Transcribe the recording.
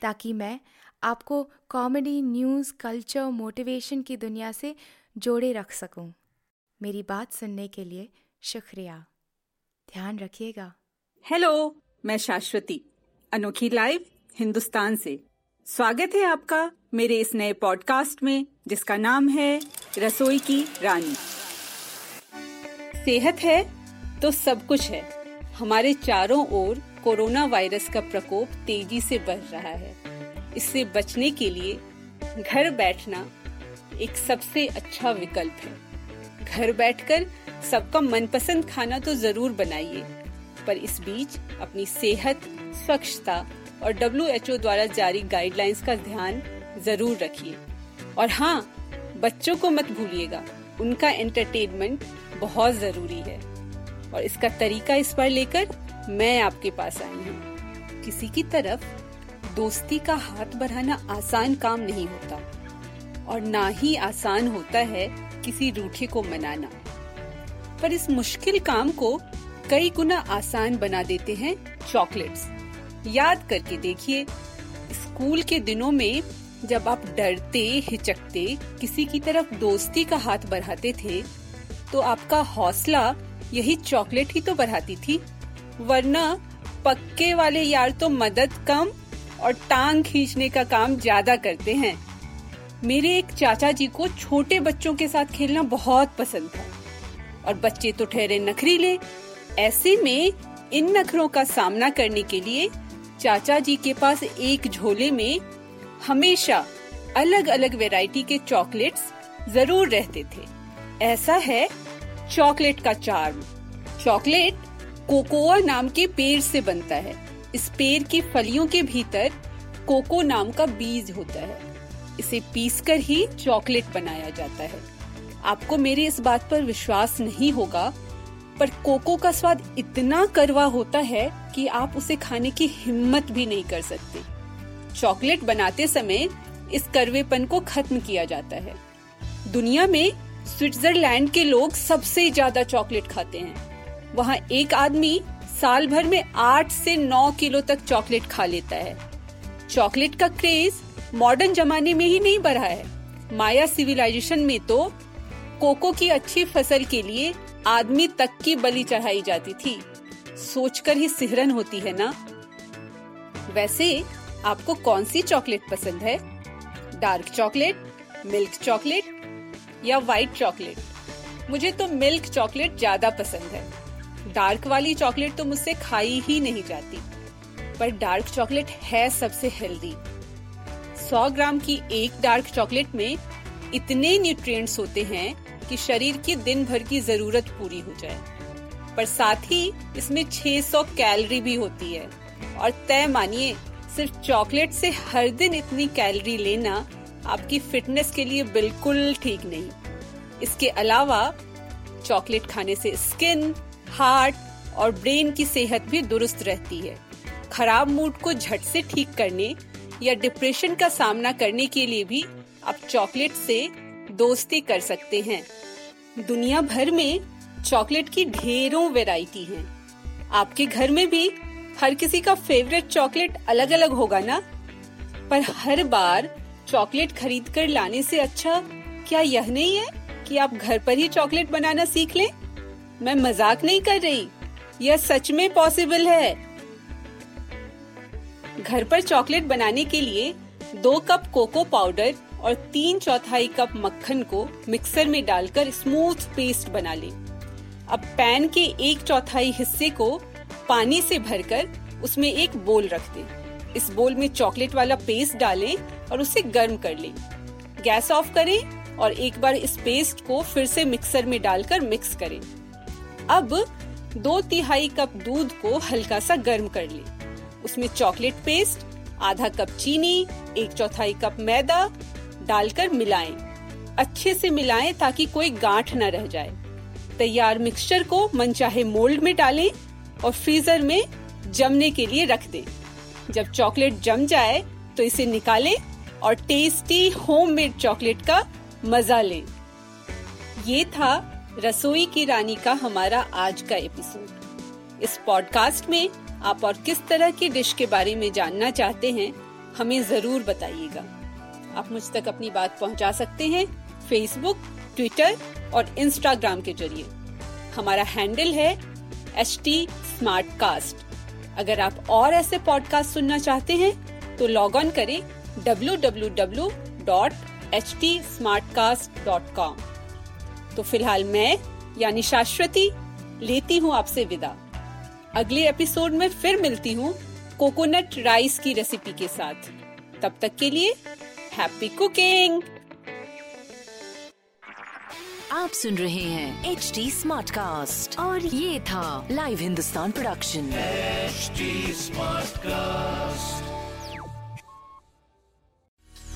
ताकि मैं आपको कॉमेडी न्यूज़ कल्चर मोटिवेशन की दुनिया से जोड़े रख सकूँ। मेरी बात सुनने के लिए शुक्रिया। ध्यान रखिएगा। हेलो मैं शाश्वती, अनोखी लाइव हिंदुस्तान से। स्वागत है आपका मेरे इस नए पॉडकास्ट में, जिसका नाम है रसोई की रानी। सेहत है तो सब कुछ है। हमारे चारों ओर कोरोना वायरस का प्रकोप तेज़ी से बढ़ रहा है। इससे बचने के लिए घर बैठना एक सबसे अच्छा विकल्प है। घर बैठकर सबका मनपसंद खाना तो ज़रूर बनाइए, पर इस बीच अपनी सेहत, स्वच्छता और डब्ल्यू द्वारा जारी गाइडलाइंस का ध्यान ज़रूर रखिए। और हाँ बच्चों को मत भूलिएगा, उनका एंटरटेनमेंट बहुत ज़रूरी है। और इसका तरीका इस पर लेकर मैं आपके पास आई हूँ। किसी की तरफ़ दोस्ती का हाथ बढ़ाना आसान काम नहीं होता और ना ही आसान होता है किसी रूठे को मनाना। पर इस मुश्किल काम को कई गुना आसान बना देते हैं चॉकलेट्स। याद करके देखिए, स्कूल के दिनों में जब आप डरते, हिचकते, किसी की तरफ़ दोस्ती का हाथ बढ़ाते थे तो आपका हौसला यही चॉकलेट ही तो बढ़ाती थी। वरना पक्के वाले यार तो मदद कम और टांग खींचने का काम ज़्यादा करते हैं। मेरे एक चाचा जी को छोटे बच्चों के साथ खेलना बहुत पसंद था। और बच्चे तो ठहरे नखरीले। ऐसे में इन नखरों का सामना करने के लिए चाचा जी के पास एक झोले में हमेशा अलग अलग वैरायटी के चॉकलेट्स ज़रूर रहते थे। ऐसा है चॉकलेट का चार्म। चॉकलेट कोकोआ नाम के पेड़ से बनता है। इस पेड़ की फलियों के भीतर कोको नाम का बीज होता है। इसे पीसकर ही चॉकलेट बनाया जाता है। आपको मेरी इस बात पर विश्वास नहीं होगा, पर कोको का स्वाद इतना करवा होता है कि आप उसे खाने की हिम्मत भी नहीं कर सकते। चॉकलेट बनाते समय इस करवेपन को खत्म किया जाता है। दुनिया में स्विट्जरलैंड के लोग सबसे ज़्यादा चॉकलेट खाते हैं। वहाँ एक आदमी साल भर में आठ से नौ किलो तक चॉकलेट खा लेता है। चॉकलेट का क्रेज मॉडर्न जमाने में ही नहीं बढ़ा है। माया सिविलाइजेशन में तो कोको की अच्छी फ़सल के लिए आदमी तक की बलि चढ़ाई जाती थी। सोचकर ही सिहरन होती है ना। वैसे, आपको कौन सी चॉकलेट पसंद है? डार्क चॉकलेट, मिल्क चॉकलेट या व्हाइट चॉकलेट? मुझे तो मिल्क चॉकलेट ज़्यादा पसंद है। डार्क वाली चॉकलेट तो मुझसे खाई ही नहीं जाती, पर डार्क चॉकलेट है सबसे हेल्दी। 100 ग्राम की एक डार्क चॉकलेट में इतने न्यूट्रिएंट्स होते हैं कि शरीर की दिन भर की ज़रूरत पूरी हो जाए। पर साथ ही इसमें 600 कैलोरी भी होती है। और तय मानिए, सिर्फ़ चॉकलेट से हर दिन इतनी कैलोरी लेना आपकी फिटनेस के लिए बिल्कुल ठीक नहीं। इसके अलावा चॉकलेट खाने से स्किन हार्ट और ब्रेन की सेहत भी दुरुस्त रहती है। खराब मूड को झट से ठीक करने या डिप्रेशन का सामना करने के लिए भी आप चॉकलेट से दोस्ती कर सकते हैं। दुनिया भर में चॉकलेट की ढेरों वैरायटी हैं। आपके घर में भी हर किसी का फेवरेट चॉकलेट अलग अलग होगा ना? पर हर बार चॉकलेट खरीद कर लाने से अच्छा क्या यह नहीं है कि आप घर पर ही चॉकलेट बनाना सीख लें? मैं मज़ाक नहीं कर रही यह सच में पॉसिबल है घर पर चॉकलेट बनाने के लिए दो कप कोको पाउडर और तीन चौथाई कप मक्खन को मिक्सर में डालकर स्मूथ पेस्ट बना लें। अब पैन के एक चौथाई हिस्से को पानी से भरकर उसमें एक बोल रख दें। इस बोल में चॉकलेट वाला पेस्ट डालें और उसे गर्म कर लें। गैस ऑफ़ करें और एक बार इस पेस्ट को फिर से मिक्सर में डालकर मिक्स करें अब दो तिहाई कप दूध को हल्का सा गर्म कर ले। उसमें चॉकलेट पेस्ट, आधा कप चीनी, एक चौथाई कप मैदा डालकर मिलाएँ। अच्छे से मिलाएँ ताकि कोई गांठ न रह जाए। तैयार मिक्सचर को मनचाहे मोल्ड में डालें और फ्रीजर में जमने के लिए रख दें। जब चॉकलेट जम जाए तो इसे निकालें और टेस्टी होममेड चॉकलेट का मज़ा लें। ये था रसोई की रानी का हमारा आज का एपिसोड इस पॉडकास्ट में आप और किस तरह की डिश के बारे में जानना चाहते हैं, हमें ज़रूर बताइएगा। आप मुझ तक अपनी बात पहुँचा सकते हैं फेसबुक ट्विटर और इंस्टाग्राम के ज़रिए। हमारा हैंडल है एच टी अगर आप और ऐसे पॉडकास्ट सुनना चाहते हैं तो लॉग ऑन करें www.htsmartcast.com तो फ़िलहाल मैं यानी शाश्वती लेती हूँ आपसे विदा। अगले एपिसोड में फिर मिलती हूँ कोकोनट राइस की रेसिपी के साथ। तब तक के लिए हैप्पी कुकिंग! आप सुन रहे हैं एच डी स्मार्ट कास्ट और ये था live Hindustan production. Smart cast